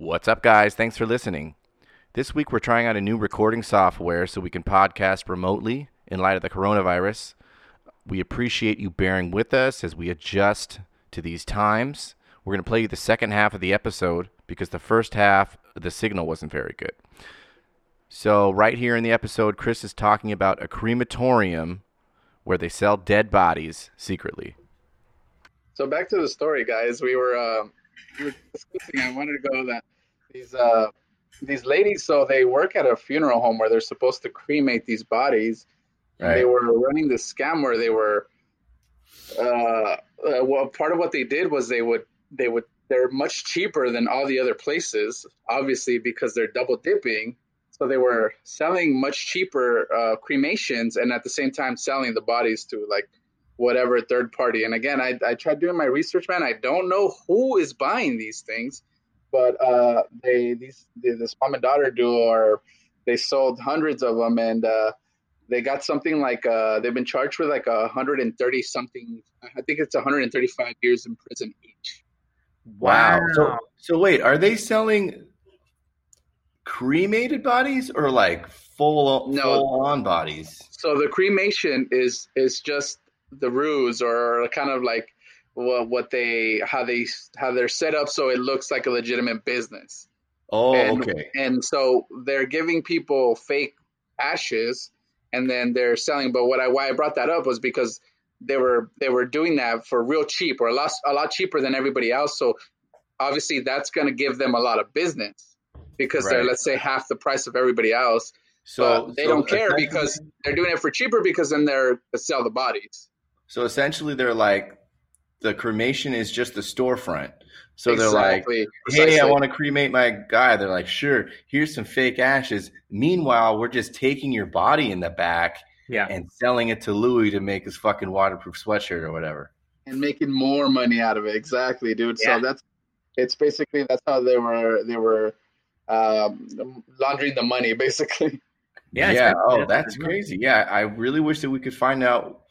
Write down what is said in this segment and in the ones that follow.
What's up, guys? Thanks for listening. This week, we're trying out a new recording software so we can podcast remotely in light of the coronavirus. We appreciate you bearing with us as we adjust to these times. We're going to play you the second half of the episode because the first half, the signal wasn't very good. So, right here in the episode, Chris is talking about a crematorium where they sell dead bodies secretly. So back to the story, guys. We were uh, we were discussing. I wanted to go that these uh, these ladies. So they work at a funeral home where they're supposed to cremate these bodies. Right. They were running this scam where they were. Uh, uh, well, part of what they did was they would they would they're much cheaper than all the other places, obviously because they're double dipping. So they were selling much cheaper uh, cremations and at the same time selling the bodies to like whatever third party. And again, I, I tried doing my research, man. I don't know who is buying these things, but uh, they these this mom and daughter duo are they sold hundreds of them, and uh, they got something like uh, they've been charged with like a hundred and thirty something. I think it's 135 years in prison each. Wow. So, so wait, are they selling cremated bodies or like full No. full on bodies? So the cremation is is just the ruse or kind of like what, what they how they how they're set up so it looks like a legitimate business. Oh, and, okay. And so they're giving people fake ashes, and then they're selling. But what I why I brought that up was because they were they were doing that for real cheap or a lot a lot cheaper than everybody else. So obviously that's going to give them a lot of business because they're let's say half the price of everybody else. So but they so don't care because they're doing it for cheaper because then they're sell the bodies. So essentially they're like the cremation is just the storefront. So they're like, Exactly. hey, I want to cremate my guy. They're like, sure, here's some fake ashes. Meanwhile, we're just taking your body in the back Yeah. and selling it to Louis to make his fucking waterproof sweatshirt or whatever. and making more money out of it. Exactly, dude. Yeah. So that's it's basically that's how they were they were um, laundering the money, basically. Yeah, Yeah. Oh, that's crazy. Yeah. I really wish that we could find out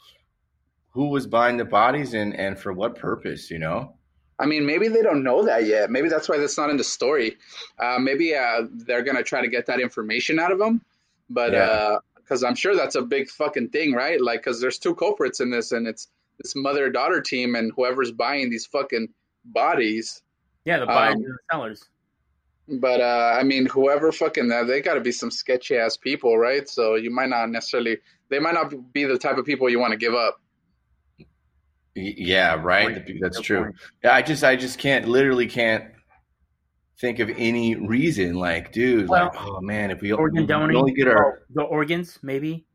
who was buying the bodies and, and for what purpose, you know? I mean, maybe they don't know that yet. Maybe that's why that's not in the story. Uh, maybe uh, they're gonna try to get that information out of them, but Yeah. because I'm sure that's a big fucking thing, right? Like, because there's two culprits in this, and it's this mother daughter team, and whoever's buying these fucking bodies. Yeah, the buyers Um, and the sellers. But uh, I mean, whoever fucking uh, they got to be some sketchy ass people, right? So you might not necessarily they might not be the type of people you want to give up. Y- Yeah, right. That's true. Yeah, I just I just can't literally can't think of any reason. Like, dude, Well, like, oh man, if we, Organ we could donating. only get our, the organs, maybe.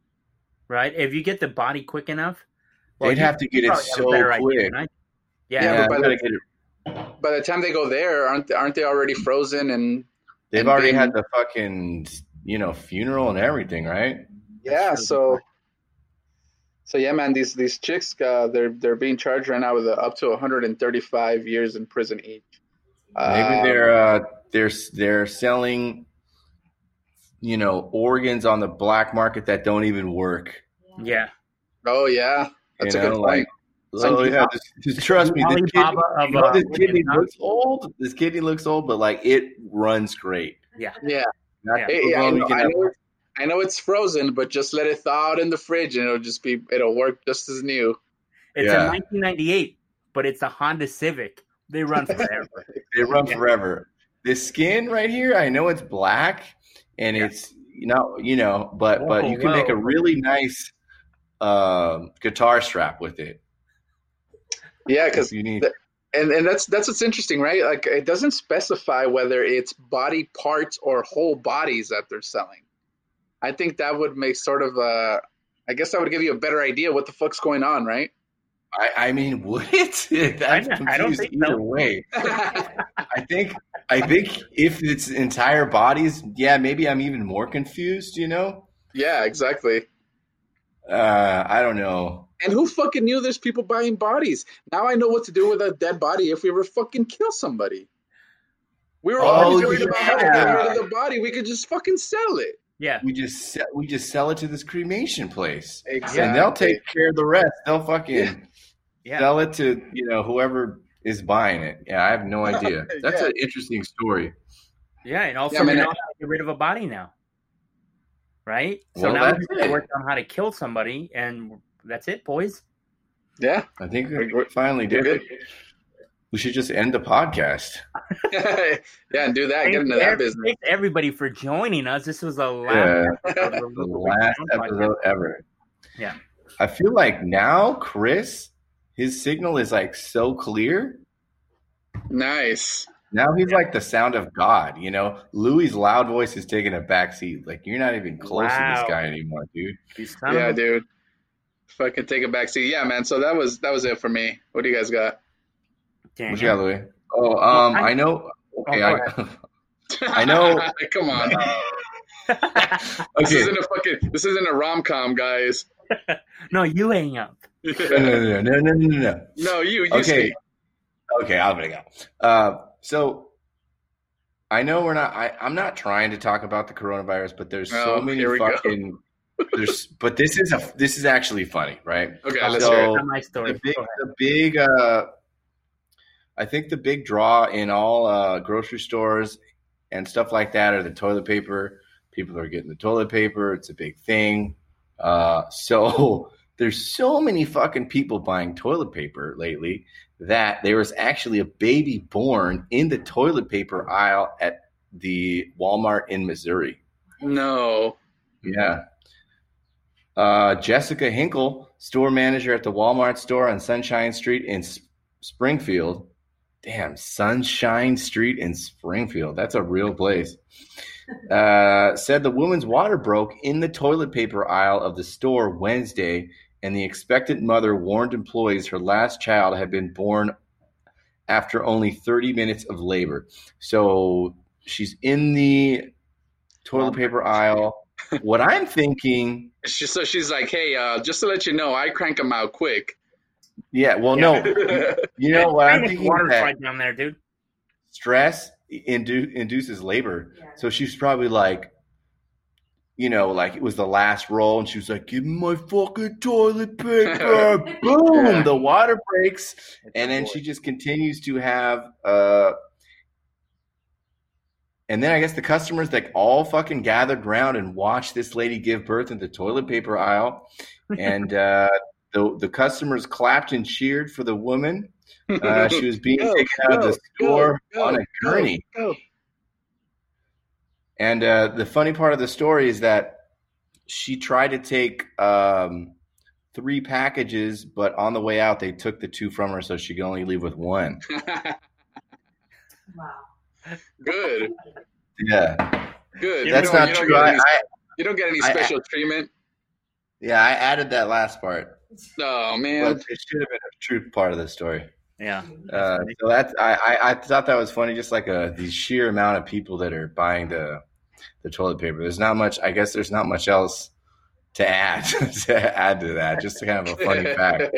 Right? If you get the body quick enough, well, they'd you have to get it probably have a so better idea quick. than I do. Yeah, Yeah, but by the- get it. By the time they go there, aren't aren't they already frozen? And They've and already then- had the fucking you know funeral and everything, right? yeah, so so yeah, man, these these chicks uh, they're they're being charged right now with uh, up to 135 years in prison each. Maybe Um, they're uh, they're they're selling, you know, organs on the black market that don't even work. yeah. Oh yeah, that's you a know, good like, point. oh Some- yeah, just, just trust me. This kidney, of, you know, uh, this kidney looks old. This kidney looks old, but like it runs great. Yeah, That's Yeah. Hey, as I, know, I, know, I know it's frozen, but just let it thaw out in the fridge, and it'll just be it'll work just as new. It's Yeah. a 1998, but it's a Honda Civic. They run forever. They run Yeah. forever. This skin right here, I know it's black and Yeah. it's you know, you know, but but you can make a really nice um guitar strap with it. Yeah, because you need the- and and that's that's what's interesting, right? Like it doesn't specify whether it's body parts or whole bodies that they're selling. I think that would make sort of a, I guess that would give you a better idea what the fuck's going on, right? I, I mean, would it? I'm I- I don't think either so. way. I think I think if it's entire bodies, yeah, maybe I'm even more confused. You know, yeah, exactly. uh, I don't know. And who fucking knew there's people buying bodies? Now I know what to do with a dead body if we ever fucking kill somebody. We were Oh, always worried about how to get yeah. rid of the body. We could just fucking sell it. Yeah. We just se- we just sell it to this cremation place, Exactly. and they'll take care of the rest. They'll fucking Yeah. Yeah. sell it to you know whoever is buying it. Yeah, I have no idea. That's Yeah. an interesting story. Yeah, and also Yeah, I mean, I- get rid of a body now, right? So Well, now we have to work on how to kill somebody, and that's it, boys. Yeah. I think we We're- finally did it. We should just end the podcast. yeah, and do that. Get into that Thanks, business. thanks everybody for joining us. This was the last Yeah, episode the the last episode ever. Yeah. I feel like now Chris, his signal is like so clear. Nice. Now he's like the sound of God, you know. Louis' loud voice is taking a backseat. Like you're not even close to this guy anymore, dude. You yeah, of dude. Fucking take a backseat. Yeah, man. So that was that was it for me. What do you guys got? Damn. What you got, Louis? Oh, um, I- I know. Okay, Oh, I, I know. Come on. This okay. isn't a fucking. This isn't a rom com, guys. no, you hang up. No, no, no, no, no, no, no. no, you. You Okay. speak. Okay, I'm gonna go. Uh, so I know we're not. I, I'm not trying to talk about the coronavirus, but there's so Oh, many here go. fucking. There's, but this is a. This is actually funny, right? Okay, let's So- hear it. My story. the big, the big uh, I think the big draw in all uh, grocery stores and stuff like that are the toilet paper. People are getting the toilet paper. It's a big thing. Uh, so there's so many fucking people buying toilet paper lately that there was actually a baby born in the toilet paper aisle at the Walmart in Missouri. No. Yeah. Uh, Jessica Hinkle, store manager at the Walmart store on Sunshine Street in S- Springfield. Damn, Sunshine Street in Springfield. That's a real place. Uh, said the woman's water broke in the toilet paper aisle of the store Wednesday, and the expectant mother warned employees her last child had been born after only 30 minutes of labor. So she's in the toilet paper aisle. What I'm thinking, She, so she's like, hey, uh, just to let you know, I crank them out quick. Yeah, well, no, you know what I'm Hey, thinking? water that right down there, dude. stress indu- induces labor. So she's probably like, you know, like it was the last roll, and she was like, "Give me my fucking toilet paper!" Boom, Yeah. the water breaks, and then she just continues to have. uh And then I guess the customers like all fucking gathered around and watched this lady give birth in the toilet paper aisle, and uh the the customers clapped and cheered for the woman. Uh, she was being Go, taken out of the store go, on a go, gurney. Go. And uh, the funny part of the story is that she tried to take um, three packages, but on the way out, they took the two from her, so she could only leave with one. Wow. Good. Yeah, Good. that's you don't, not you don't true. Get any, I, you don't get any I- special treatment. yeah, I added that last part, Oh man. but it should have been a true part of the story. Yeah. Uh, so that's I, I, I thought that was funny, just like a the sheer amount of people that are buying the the toilet paper. There's not much. I guess there's not much else to add to add to that. Just kind of a funny fact.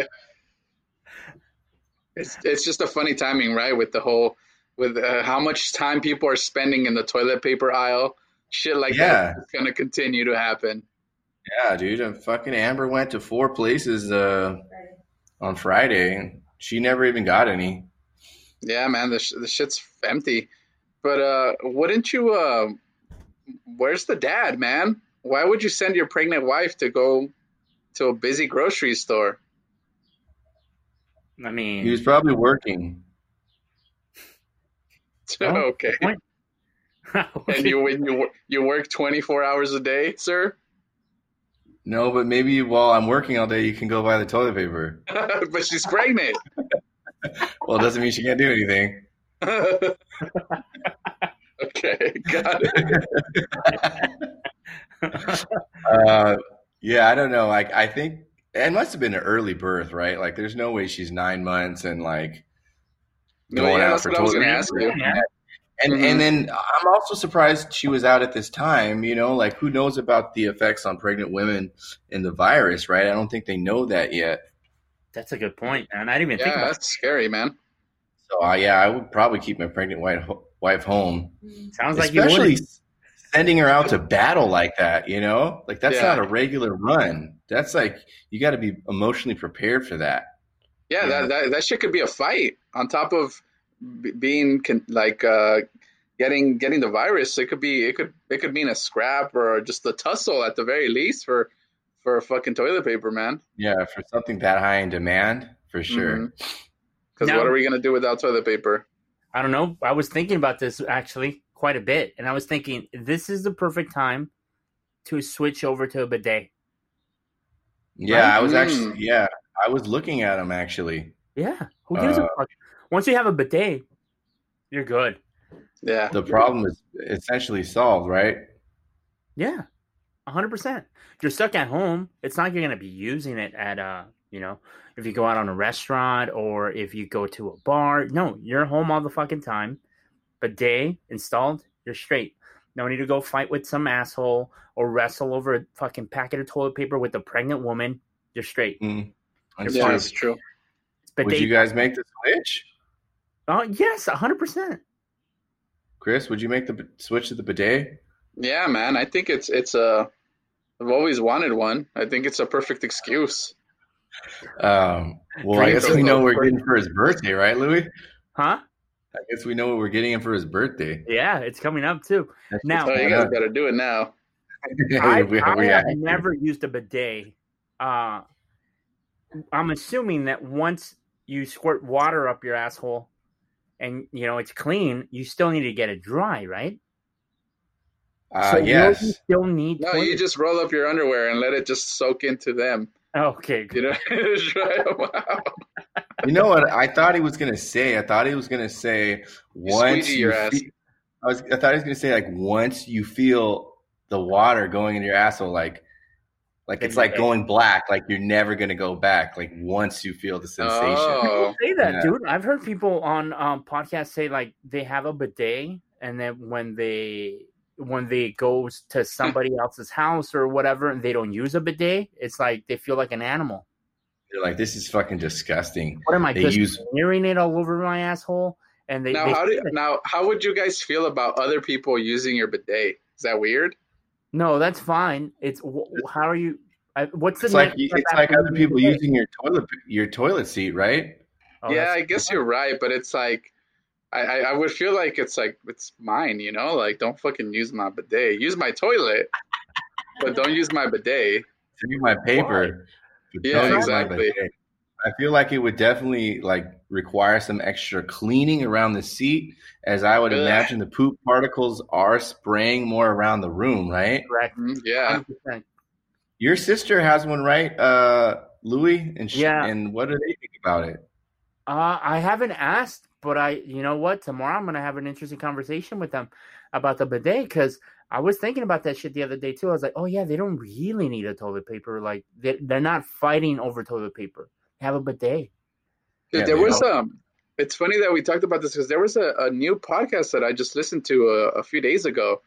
It's it's just a funny timing, right? With the whole with uh, how much time people are spending in the toilet paper aisle, shit like Yeah. that is gonna continue to happen. Yeah, dude. And fucking Amber went to four places uh, on Friday. She never even got any. Yeah, man, the sh- the shit's empty. But uh, wouldn't you? Uh, where's the dad, man? Why would you send your pregnant wife to go to a busy grocery store? I mean, He was probably working. Okay. point. And you when you you work twenty four hours a day, sir? No, but maybe while I'm working all day, you can go buy the toilet paper. but she's pregnant. Well, it doesn't mean she can't do anything. okay, got it. Uh, yeah, I don't know. Like, I think it must have been an early birth, right? Like, there's no way she's nine months and like No, going yeah, out that's for what I was toilet gonna ask you. Yeah. And Mhm. and then I'm also surprised she was out at this time. You know, like who knows about the effects on pregnant women and the virus, right? I don't think they know that yet. That's a good point, man. I didn't even think about that's scary, man. So uh, yeah, I would probably keep my pregnant wife wife home. Sounds like you especially would. sending her out to battle like that. You know, like that's Yeah. not a regular run. That's like you got to be emotionally prepared for that. Yeah, Yeah. That, that that shit could be a fight, on top of b- being con- like uh, getting getting the virus, it could be it could it could mean a scrap or just a tussle at the very least for for a fucking toilet paper, man. Yeah, for something that high in demand, for sure. Because Now- what are we gonna do without toilet paper? I don't know. I was thinking about this actually quite a bit, and I was thinking this is the perfect time to switch over to a bidet. Yeah, I was Mm. actually yeah, I was looking at them actually. Yeah, who gives a Uh, fuck? Once you have a bidet, you're good. Yeah, The problem is essentially solved, right? Yeah, hundred percent. You're stuck at home. It's not like you're gonna be using it at uh, you know, if you go out on a restaurant or if you go to a bar. No, you're home all the fucking time. Bidet installed, you're straight. No need to go fight with some asshole or wrestle over a fucking packet of toilet paper with a pregnant woman. You're straight. Mm. That's yeah, true. that's true. It's Would bidet. you guys make the switch? Oh yes, hundred percent. Chris, would you make the switch to the bidet? Yeah, man. I think it's it's a. I've always wanted one. I think it's a perfect excuse. Um, well, I guess we know a we're person. getting for his birthday, right, Louis? Huh? I guess we know what we're getting him for his birthday. Yeah, it's coming up too. That's Now- Oh, you guys got to do it now. I, We- I we- have never used a bidet. Uh, I'm assuming that once you squirt water up your asshole and you know it's clean, you still need to get it dry, right? Uh, So yes. you still need. No, toilet- you just roll up your underwear and let it just soak into them. okay. You Good. know, Try 'em out. You know what? I thought he was gonna say. I thought he was gonna say once you your ass. fe- I was. I thought he was gonna say like once you feel the water going in your asshole, like like it's like going black. Like you're never gonna go back. Like once you feel the sensation. Oh, Say that, Yeah. dude. I've heard people on um, podcasts say like they have a bidet, and then when they when they go to somebody else's house or whatever, and they don't use a bidet, it's like they feel like an animal. They're like, this is fucking disgusting. What am I They just use- smearing it all over my asshole? And they, now they how do now how would you guys feel about other people using your bidet? Is that weird? No, that's fine. It's wh- how are you? I, what's the It's like it's like other people a using your toilet your toilet seat, right? Oh, yeah, I guess you're right, but it's like I, I, I would feel like it's like it's mine, you know? Like don't fucking use my bidet. Use my toilet, but don't use my bidet. Save my paper. Yeah, don't my exactly. Bidet. I feel like it would definitely like require some extra cleaning around the seat, as I would Ugh. imagine the poop particles are spraying more around the room, right? correct. Mm, Yeah. 100%. Your sister has one, right, uh, Louis? And she, Yeah. And what do they think about it? Uh, I haven't asked, but I, you know what? Tomorrow I'm gonna have an interesting conversation with them about the bidet because I was thinking about that shit the other day too. I was like, oh yeah, they don't really need a toilet paper. Like they they're not fighting over toilet paper. They have a bidet. Dude, Yeah, there was don't. um it's funny that we talked about this because there was a, a new podcast that I just listened to a, a few days ago,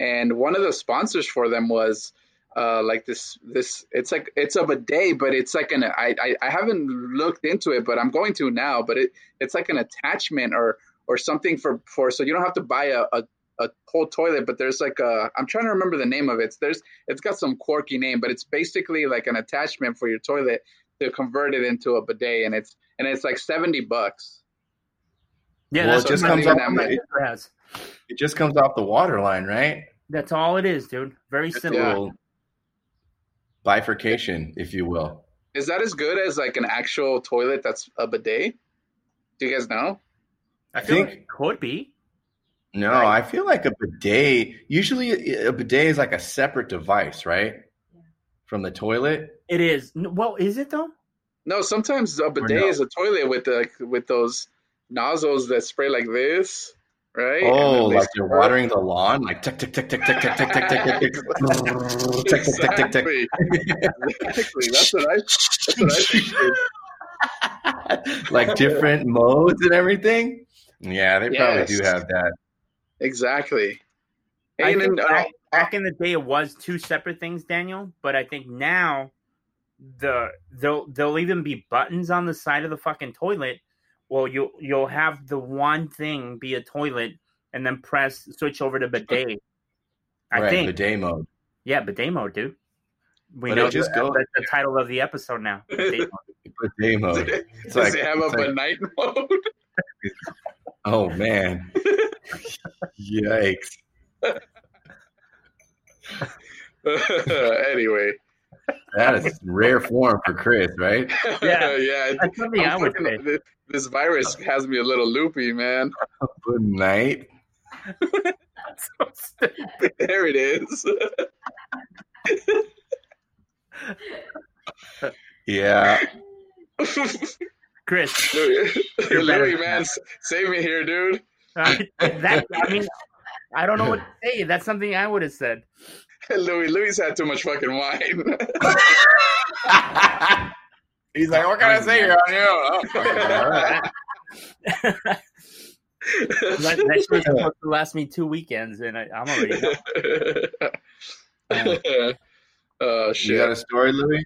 and one of the sponsors for them was uh, like this this it's like it's a bidet, but it's like an I, I I haven't looked into it, but I'm going to now. But it it's like an attachment or or something for for so you don't have to buy a, a a whole toilet, but there's like a I'm trying to remember the name of it. There's it's got some quirky name, but it's basically like an attachment for your toilet to convert it into a bidet, and it's and it's like seventy bucks. Yeah, Well, it just comes off- my it- has. It just comes off the water line, right? That's all it is, dude. Very simple. Yeah. bifurcation, if you will. Is that as good as like an actual toilet that's a bidet? Do you guys know? I I feel think- like it could be. No, Right. I feel like a bidet. Usually, a bidet is like a separate device, right? From the toilet. It is. Well, is it though? No, sometimes a bidet no? is a toilet with the with those nozzles that spray like this, right? Oh, And then they like you're squirt. watering the lawn, like tick tick tick tick tick tick tick tick tick tick tick tick tick tick tick tick. Exactly. exactly. That's what I. That's what I pictured. like different modes and everything. Yeah, they probably Yes. do have that. Exactly. I And think then, uh, back, back in the day, it was two separate things, Daniel. But I think now the they'll they'll even be buttons on the side of the fucking toilet. Well, you'll you'll have the one thing be a toilet, and then press switch over to bidet. I right, think, bidet mode. yeah, bidet mode, dude. We But know just that- goes- that's the title of the episode now. Bidet mode. Bidet mode. It's does like, it have a it's like- benign mode? Oh man. Yikes. anyway, That is rare form for Chris, right? Yeah. yeah. That's something I'm I would fucking- say. this, this virus has me a little loopy, man. Good night. So stupid. There it is. Yeah. Chris, Louis, You're better. Man, save me here, dude. uh, that I mean, I don't know what to say. That's something I would have said. Louis, Louis had too much fucking wine. He's like, what can I say here on you? Oh, fucking all right. That, that shit supposed to last me two weekends, and I, I'm already. done. oh You shit! got a story, Louis?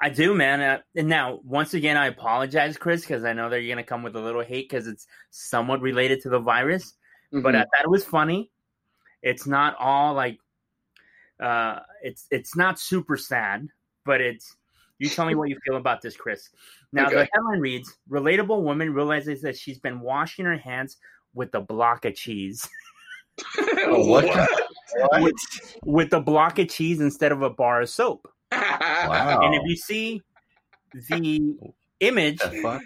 I do, man. Uh, and now, once again, I apologize, Chris, because I know that you're gonna come with a little hate because it's somewhat related to the virus. But I thought it was funny. It's not all like, uh, it's it's not super sad, but it's. You tell me what you feel about this, Chris. Now the headline reads: "Relatable woman realizes that she's been washing her hands with a block of cheese." What? What? with a block of cheese instead of a bar of soap. Wow. And if you see the image, The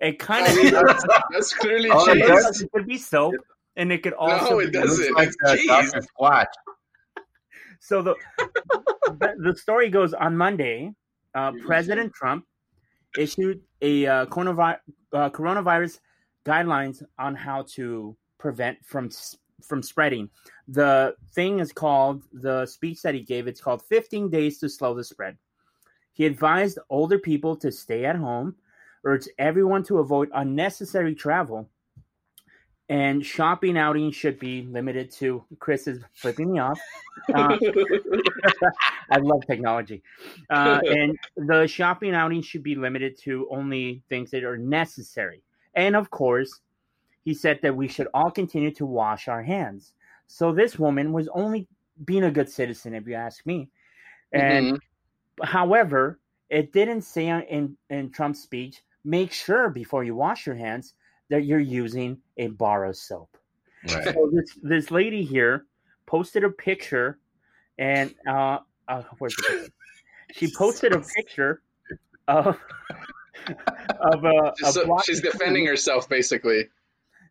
it kind of that's, that's clearly Oh, it cheese. does? it could be soap, and it could also No, it be- doesn't. Looks like It's uh, cheese. Dr. Squatch. So the, the the story goes on Monday. Uh, President Trump issued a uh, coronavirus, uh, coronavirus guidelines on how to prevent from from spreading. The thing is called the speech that he gave. It's called 15 days to slow the spread. He advised older people to stay at home, urged everyone to avoid unnecessary travel, and shopping outings should be limited to. Chris is flipping me off. Uh, I love technology. Uh, and the shopping outing should be limited to only things that are necessary. And of course, he said that we should all continue to wash our hands. So this woman was only being a good citizen, if you ask me. And Mhm. however, it didn't say in, in Trump's speech, make sure before you wash your hands that you're using a bar of soap Right. so this this lady here posted a picture and uh, uh where's the she posted a picture of of a, She's, a so- she's defending herself, basically.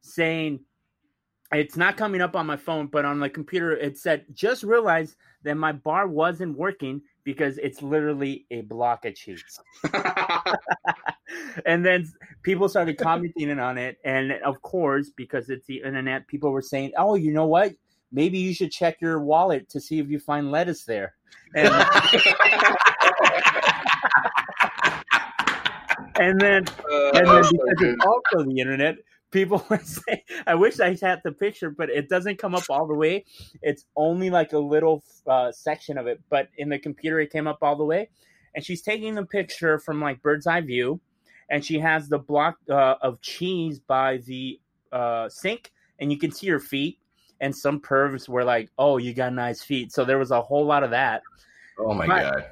saying it's not coming up on my phone but on the computer it said just realized that my bar wasn't working because it's literally a block of cheese. And then people started commenting on it and of course because it's the internet people were saying oh you know what? Maybe you should check your wallet to see if you find lettuce there. And, and then Uh, and then because it's also the internet people were saying i wish i had the picture but it doesn't come up all the way it's only like a little uh, section of it but in the computer it came up all the way and she's taking the picture from like bird's eye view and she has the block uh, of cheese by the uh, sink and you can see her feet and some pervs were like oh you got nice feet so there was a whole lot of that Oh my Right. god.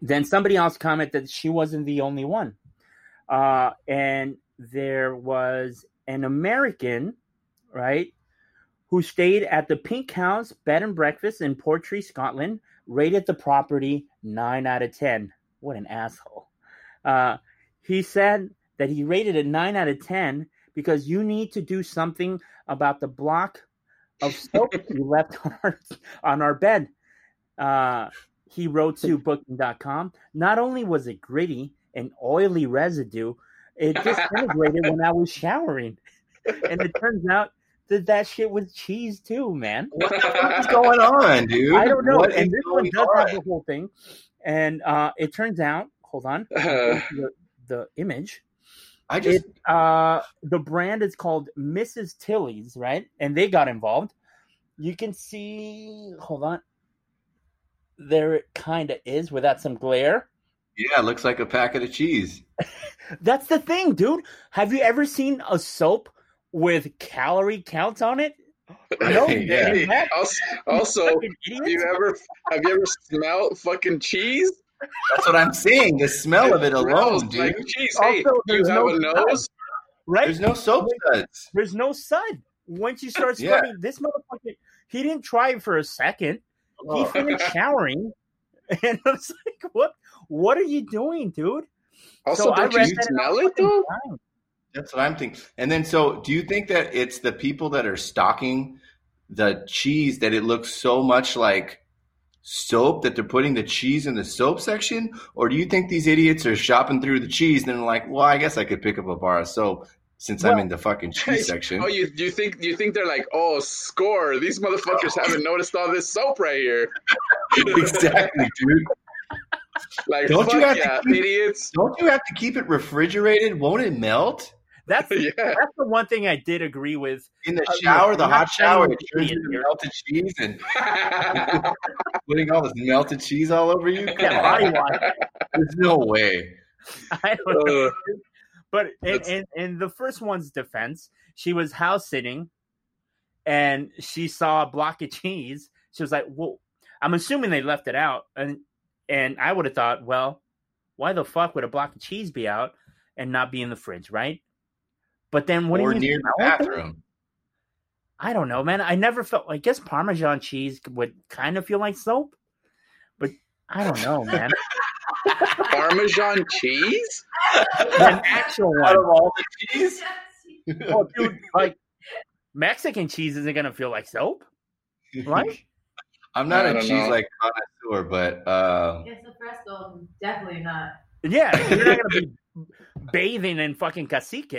then somebody else commented that she wasn't the only one. Uh, and there was an American, right, who stayed at the Pink House Bed and Breakfast in Portree, Scotland, rated the property 9 out of 10. What an asshole. Uh, he said that he rated it 9 out of 10 because you need to do something about the block of soap you left on our, on our bed. Uh, he wrote to booking.com. Not only was it gritty and oily residue, it disintegrated when I was showering. And it turns out that that shit was cheese too, man. What the fuck is going on, dude? I don't know. What and this one does on? have the whole thing. And uh, it turns out, hold on, Uh, the, the image. I just It uh, the brand is called Mrs. Tilly's, right? And they got involved. You can see, hold on. There it kind of is without some glare. Yeah, it looks like a packet of cheese. That's the thing, dude. Have you ever seen a soap with calorie counts on it? No, Yeah. they also, also, have you ever have you ever smelled fucking cheese? That's what I'm saying. The smell of it alone, dude. like cheese. Hey, Also, you there's have no a smell. nose? right? There's no soap suds. There's no sun. Once you start Yeah. scrubbing, this motherfucker, he didn't try it for a second. He Oh. finished showering, and I was like, "What? What are you doing, dude?" Also, So I don't you smell it though? Fine. That's what I'm thinking. And then, so do you think that it's the people that are stocking the cheese that it looks so much like soap that they're putting the cheese in the soap section? Or do you think these idiots are shopping through the cheese and they're like, well, I guess I could pick up a bar of soap since I'm in the fucking cheese section? Oh, you you think you think they're like, oh, score! These motherfuckers haven't noticed all this soap right here. exactly, dude. Like, Don't you fuck have to keep- idiots! Don't you have to keep it refrigerated? Won't it melt? That's yeah, that's the one thing I did agree with. In the Uh, shower, look, the hot shower, it turns into idiot. melted cheese and putting all this melted cheese all over you? Yeah, body wash. There's no way. I don't know. Uh, But in, in, in the first one's defense, she was house sitting and she saw a block of cheese. She was like, Well, I'm assuming they left it out. And and I would have thought, well, why the fuck would a block of cheese be out and not be in the fridge, right? But then when or you near the bathroom. I don't know, man. I never felt I guess Parmesan cheese would kind of feel like soap, but I don't know, man. Parmesan cheese? the actual Out one, of all the cheese? oh, dude, like Mexican cheese isn't gonna feel like soap, right? I'm not I a don't cheese know. like connoisseur, but uh, Yes, the fresco, definitely not. Yeah, you're not gonna be bathing in fucking cacique.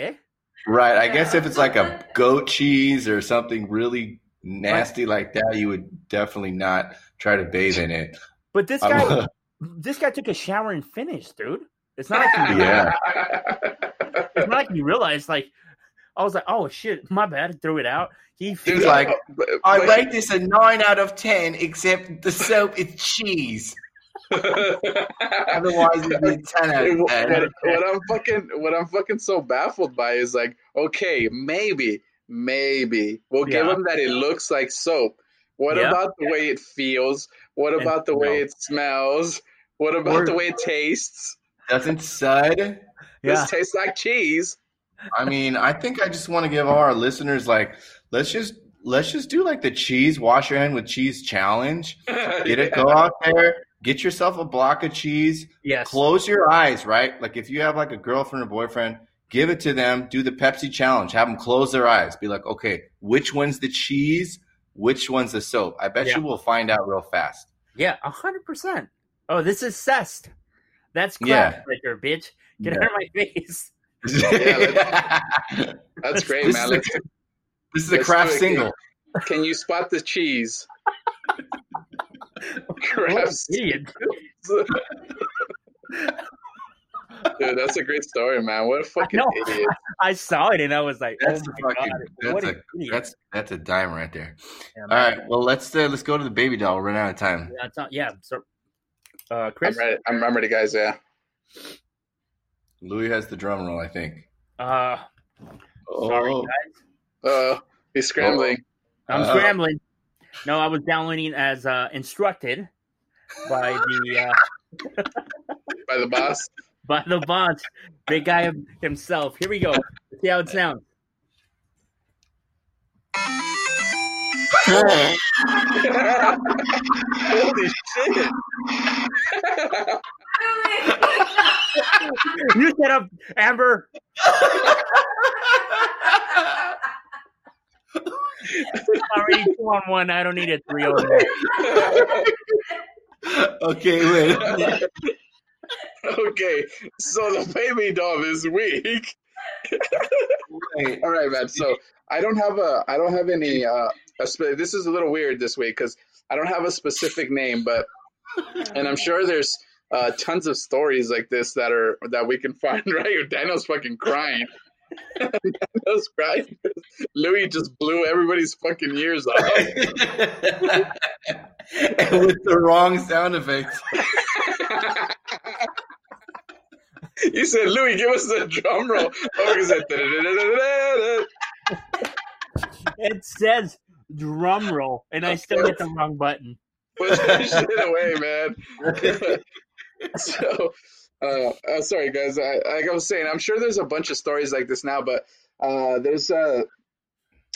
right. I guess if it's like a goat cheese or something really nasty like that, you would definitely not try to bathe in it. But this guy, this guy took a shower and finished, dude. It's not like he, Yeah. it's not like he realized. Like, I was like, oh shit, my bad, threw it out. He Dude's like, I rate this a nine out of ten, except the soap is cheese. Otherwise, it'd be ten out of what, ten. what I'm fucking what I'm fucking so baffled by is like, okay, maybe, maybe we'll give Yeah. him that it looks like soap. What Yeah. about the way it feels? What And about the way no. it smells? What about Or- the way it tastes? Doesn't sud? yeah, This tastes like cheese. I mean, I think I just want to give all our listeners like, let's just let's just do like the cheese wash your hand with cheese challenge. Get it, go out there, get yourself a block of cheese, yes, close your eyes, right? Like if you have like a girlfriend or boyfriend, give it to them, do the Pepsi challenge, have them close their eyes, be like, okay, which one's the cheese, which one's the soap? I bet Yeah. you will find out real fast. yeah, a hundred percent. Oh, this is cessed. That's crap Yeah. there, bitch. Get Yeah. out of my face. That's great, this, man. is a, this is a Kraft do it, single. can you spot the cheese? What Crafts. an idiot. Dude, that's a great story, man. What a fucking know. idiot. I saw it and I was like, That's oh a fucking god, that's a that's that's a dime right there. Yeah, All man. right, well let's uh, let's go to the baby doll. We're running out of time. Yeah, not, yeah. So, uh, I'm Chris, ready. I'm, I'm ready, guys. Yeah. Louis has the drum roll, I think. uh, sorry Oh, guys, Uh, he's scrambling. I'm Uh, scrambling. No, I was downloading as uh, instructed by the uh, by the boss. by the boss, big guy himself. Here we go. Let's see how it sounds. Holy shit! You set up Amber. Already two on one. I don't need a three on one. okay, wait. okay, so the baby doll is weak. wait. All right, man. So I don't have a, I don't have any. Uh, a spe- this is a little weird this week because I don't have a specific name, but and I'm sure there's uh, tons of stories like this that are that we can find. Right? Daniel's fucking crying. Daniel's crying. Louis just blew everybody's fucking ears off. and with the wrong sound effects. you said, Louis, give us the drum roll. Oh, he said, It says drum roll, and I still hit the wrong button. push that shit away, man. so, Uh, uh, sorry, guys. I, like I was saying, I'm sure there's a bunch of stories like this now, but uh, there's uh,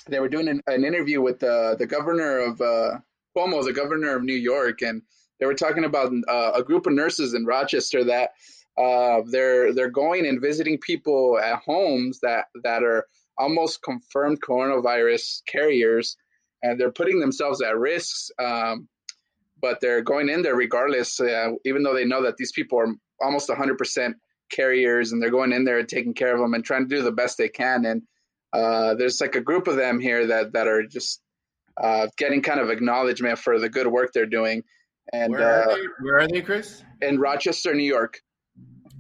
they were doing an, an interview with the the governor of uh, Cuomo, the governor of New York, and they were talking about uh, a group of nurses in Rochester that uh, they're they're going and visiting people at homes that that are almost confirmed coronavirus carriers, and they're putting themselves at risk. Um, but they're going in there regardless, uh, even though they know that these people are almost 100% carriers and they're going in there and taking care of them and trying to do the best they can. And uh, there's like a group of them here that, that are just uh, getting kind of acknowledgement for the good work they're doing. And Where are, uh, they? Where are they, Chris? in Rochester, New York.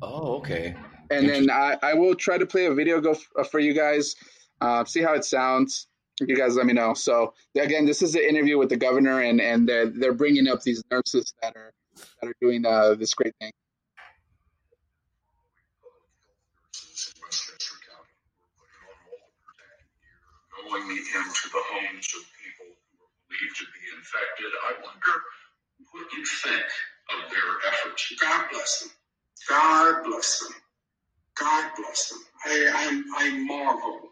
Oh, okay. And then I, I will try to play a video go f- for you guys, uh, see how it sounds. You guys let me know. So again, this is the interview with the governor, and and they're they're bringing up these nurses that are that are doing uh, this great thing. in Westchester County. We're putting on all the protective gear, going into the homes of people who are believed to be infected. I wonder what you think of their efforts. God bless them. God bless them. God bless them. I, I, I marvel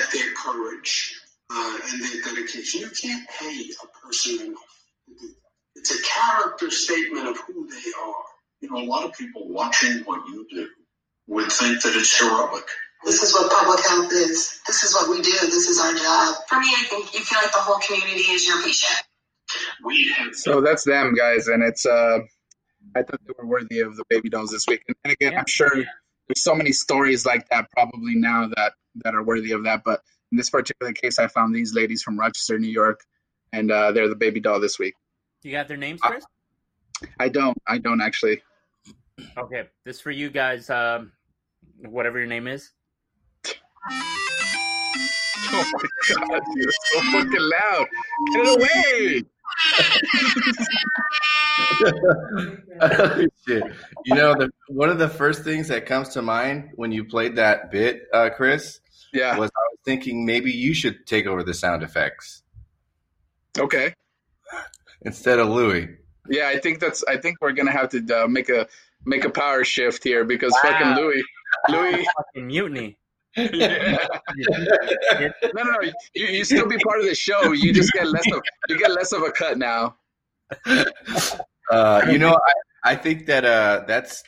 at their courage uh, and their dedication. You can't pay a person enough to do that. It's a character statement of who they are. You know, a lot of people watching what you do would think that it's heroic. This is what public health is. This is what we do. This is our job. For me, I think you feel like the whole community is your patient. We have So that's them, guys, and it's uh, I thought they were worthy of the baby dolls this week. And, and again, I'm sure there's so many stories like that probably now that that are worthy of that. But in this particular case, I found these ladies from Rochester, New York, and uh, they're the baby doll this week. Do you got their names, Uh, Chris? I don't, I don't actually. Okay, this for you guys. Um, whatever your name is. Oh my god, you're so fucking loud. Get it away. Shit. You know, the, one of the first things that comes to mind when you played that bit, uh, Chris, Yeah. was I was thinking maybe you should take over the sound effects Okay. instead of Louis. Yeah, I think that's. I think we're gonna have to uh, make a make a power shift here because fucking Louis, Louis. Fucking mutiny. yeah. No, no, no. You, you still be part of the show. You just get less of you get less of a cut now. Uh, you know, I, I think that uh, that's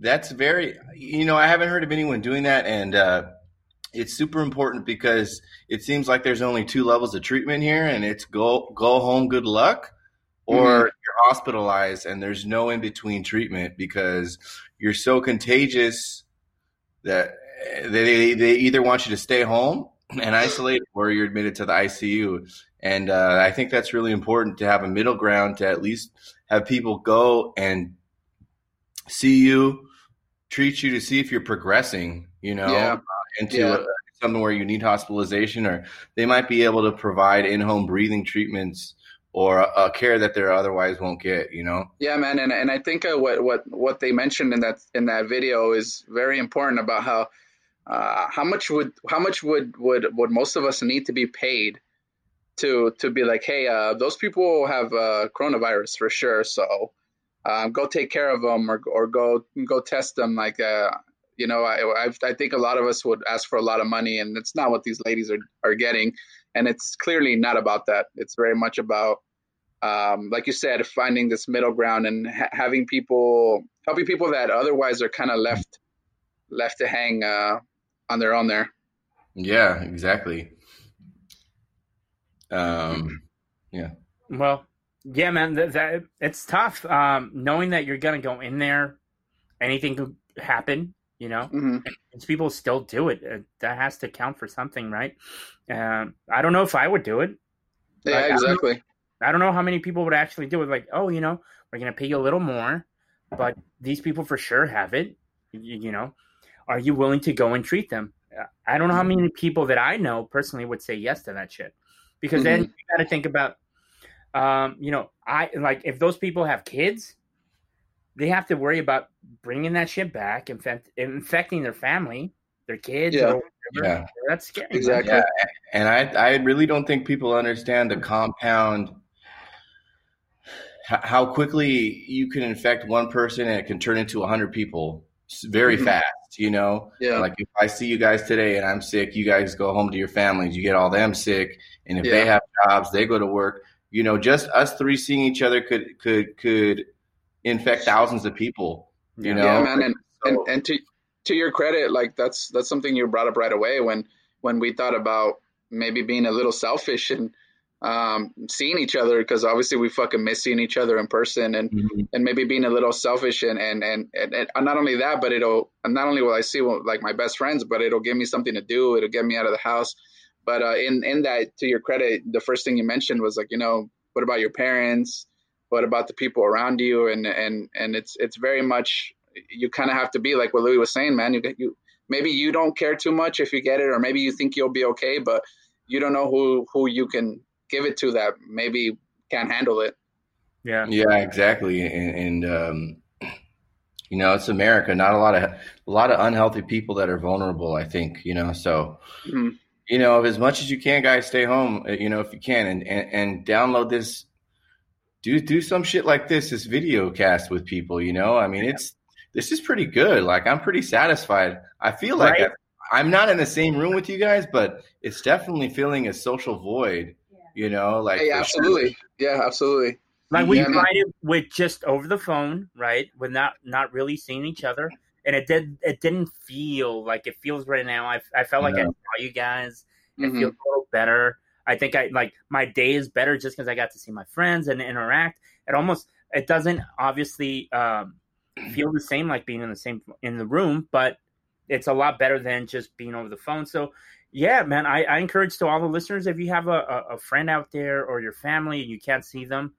that's very. You know, I haven't heard of anyone doing that, and uh, it's super important because it seems like there's only two levels of treatment here, and it's go go home, good luck, or Mhm. you're hospitalized, and there's no in between treatment because you're so contagious that they they either want you to stay home and isolate, or you're admitted to the ICU. And uh, I think that's really important to have a middle ground to at least have people go and see you, treat you to see if you're progressing, you know, Yeah. Into Yeah. uh something where you need hospitalization, or they might be able to provide in home breathing treatments or a, a care that they otherwise won't get, you know? Yeah, man, and and I think uh, what what what they mentioned in that in that video is very important about how uh, how much would how much would would would most of us need to be paid to to be like, hey, uh, those people have uh, coronavirus for sure, so um, go take care of them or or go go test them. Like, uh, you know, I I've, I think a lot of us would ask for a lot of money, and it's not what these ladies are are getting, and it's clearly not about that. It's very much about um, like you said, finding this middle ground and ha- having people helping people that otherwise are kind of left left to hang uh, on their own there. Yeah, exactly. Um, yeah. Well, yeah, man, that, that it's tough. Um, knowing that you're gonna go in there, anything could happen. You know, hmm and people still do it. Uh, that has to count for something, right? Um, I don't know if I would do it. Yeah, Like, I don't exactly. I don't know how many people would actually do it. Like, oh, you know, we're gonna pay you a little more, but these people for sure have it. You, you know, are you willing to go and treat them? Uh, I don't know how many people that I know personally would say yes to that shit, because then you got to think about, um, you know, I like if those people have kids, they have to worry about bringing that shit back, infect, infecting their family, their kids. Yeah. or whatever. Yeah. that's scary. Exactly. Yeah, and I I really don't think people understand the compound how quickly you can infect one person and it can turn into 100 people s- very Mhm. fast, you know? Yeah. Like if I see you guys today and I'm sick, you guys go home to your families, you get all them sick, and if they have jobs, they go to work. You know, just us three seeing each other could could could infect thousands of people. You know, yeah, man, and, and So- and to to your credit, like that's that's something you brought up right away when when we thought about maybe being a little selfish and um, seeing each other because obviously we fucking miss seeing each other in person and Mhm. and maybe being a little selfish and and and, and, and not only that, but it'll not only will I see like my best friends, but it'll give me something to do. It'll get me out of the house. But uh, in in that, to your credit, the first thing you mentioned was like, you know, what about your parents? What about the people around you? And and and it's it's very much you kind of have to be like what Louis was saying, man. You you maybe you don't care too much if you get it, or maybe you think you'll be okay, but you don't know who who you can give it to that maybe can't handle it. Yeah. Yeah, exactly. And, and um, you know, it's America. Not a lot of a lot of unhealthy people that are vulnerable. I think you know. So Mhm. you know, as much as you can, guys, stay home. You know, if you can, and and, and download this. Do do some shit like this, this video cast with people. You know, I mean, it's this is pretty good. Like, I'm pretty satisfied. I feel like Right. I, I'm not in the same room with you guys, but it's definitely filling a social void. You know, like Hey, for sure. absolutely, yeah, absolutely. Like we Yeah, man. tried it with just over the phone, right? With not not really seeing each other, and it did it didn't feel like it feels right now. I I felt like I saw you guys. It Mhm. feels a little better. I think I like my day is better just because I got to see my friends and interact. It almost it doesn't obviously um, feel the same like being in the same in the room, but it's a lot better than just being over the phone. So yeah, man, I, I encourage to all the listeners if you have a, a, a friend out there or your family and you can't see them,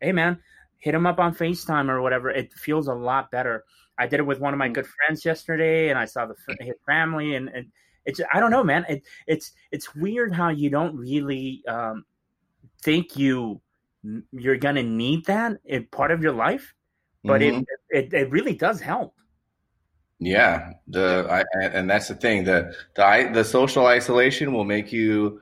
hey man, hit them up on FaceTime or whatever. It feels a lot better. I did it with one of my good friends yesterday, and I saw the his family, and, and it's I don't know, man. It, it's it's weird how you don't really um, think you you're gonna need that in part of your life, but Mhm. it, it it really does help. Yeah, the I, and and that's the thing. The the the social isolation will make you,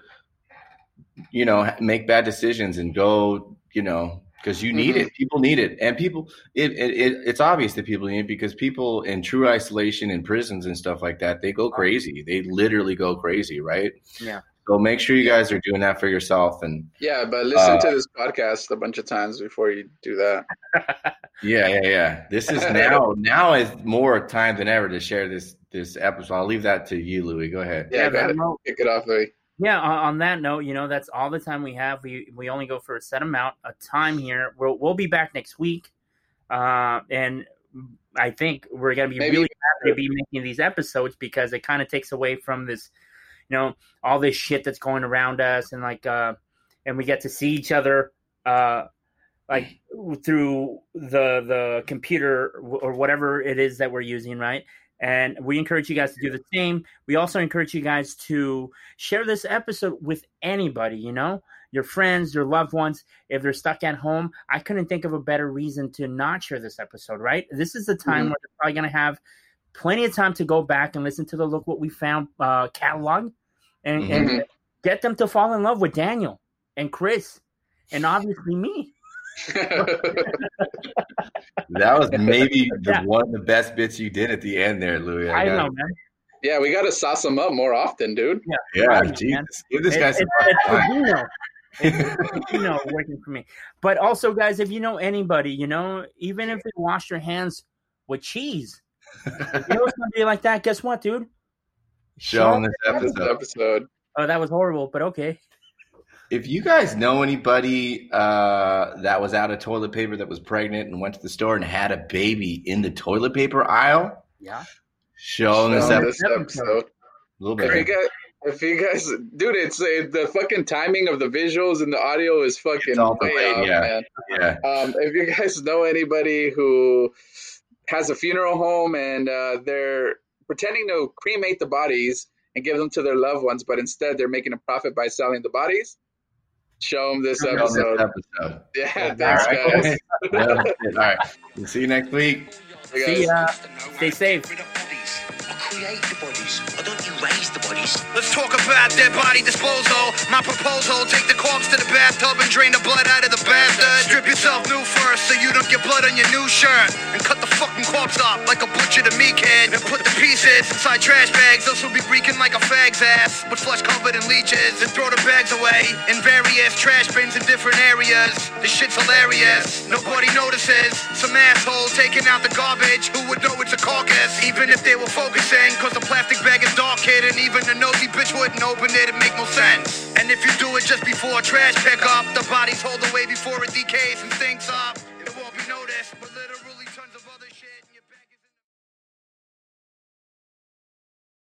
you know, make bad decisions and go, you know, because you need Mhm. it. People need it, and people. It, it it it's obvious that people need it because people in true isolation in prisons and stuff like that, they go crazy. They literally go crazy, right? Yeah. So make sure you guys are doing that for yourself, and Yeah, but listen Uh, to this podcast a bunch of times before you do that. yeah, yeah, yeah. This is now now is more time than ever to share this this episode. I'll leave that to you, Louis. Go ahead. Yeah, go ahead. Kick it off, Louis. Yeah, on, that note, you know that's all the time we have. We we only go for a set amount of time here. We'll we'll be back next week, uh, and I think we're gonna be Maybe- really happy to be making these episodes because it kind of takes away from this, you know, all this shit that's going around us, and like, uh, and we get to see each other, uh, like through the the computer or whatever it is that we're using, right? And we encourage you guys to do the same. We also encourage you guys to share this episode with anybody, you know, your friends, your loved ones. If they're stuck at home, I couldn't think of a better reason to not share this episode, right? This is the time Mhm. where they're probably going to have plenty of time to go back and listen to the Look What We Found uh, catalog and, and Mhm. get them to fall in love with Daniel and Chris and obviously me. That was maybe the, Yeah. one of the best bits you did at the end there, Louis. I gotta- know, man. yeah, we got to sauce them up more often, dude. Yeah, Right, man. Jesus. Give this It- guy it- some it's time. Fabinho. It's Fabinho working for me. But also, guys, if you know anybody, you know, even if they wash their hands with cheese, you know somebody like that, guess what, dude? Show him this This episode. episode. Oh, that was horrible, but okay. If you guys know anybody uh, that was out of toilet paper that was pregnant and went to the store and had a baby in the toilet paper aisle, Yeah. show them this episode. episode. A little If you bit. guys, if you guys, dude, it's uh, the fucking timing of the visuals and the audio is fucking It's all way delayed, off, yeah. man. Yeah. Um, if you guys know anybody who has a funeral home and uh, they're pretending to cremate the bodies and give them to their loved ones, but instead they're making a profit by selling the bodies, show them this Show 'em this episode. episode. Yeah, thanks, right. guys. Yeah. All right. We'll see you next week. Hey. See ya. Stay safe. Raise the bodies. Let's talk about dead body disposal. My proposal: take the corpse to the bathtub and drain the blood out of the bastard. Strip yourself new first so you don't get blood on your new shirt. And cut the fucking corpse up like a butcher to meat kid. And put the pieces inside trash bags. Those will be reeking like a fag's ass, with flesh covered in leeches. And throw the bags away in various trash bins in different areas. This shit's hilarious. Nobody notices. Some asshole taking out the garbage. Who would know it's a carcass? Even if they were focusing, cause the plastic bag is dark kid, and even the nosy bitch wouldn't open it. It make no sense. And if you do it just before a trash pickup, the body's hauled away before it decays and stinks up. It won't be noticed.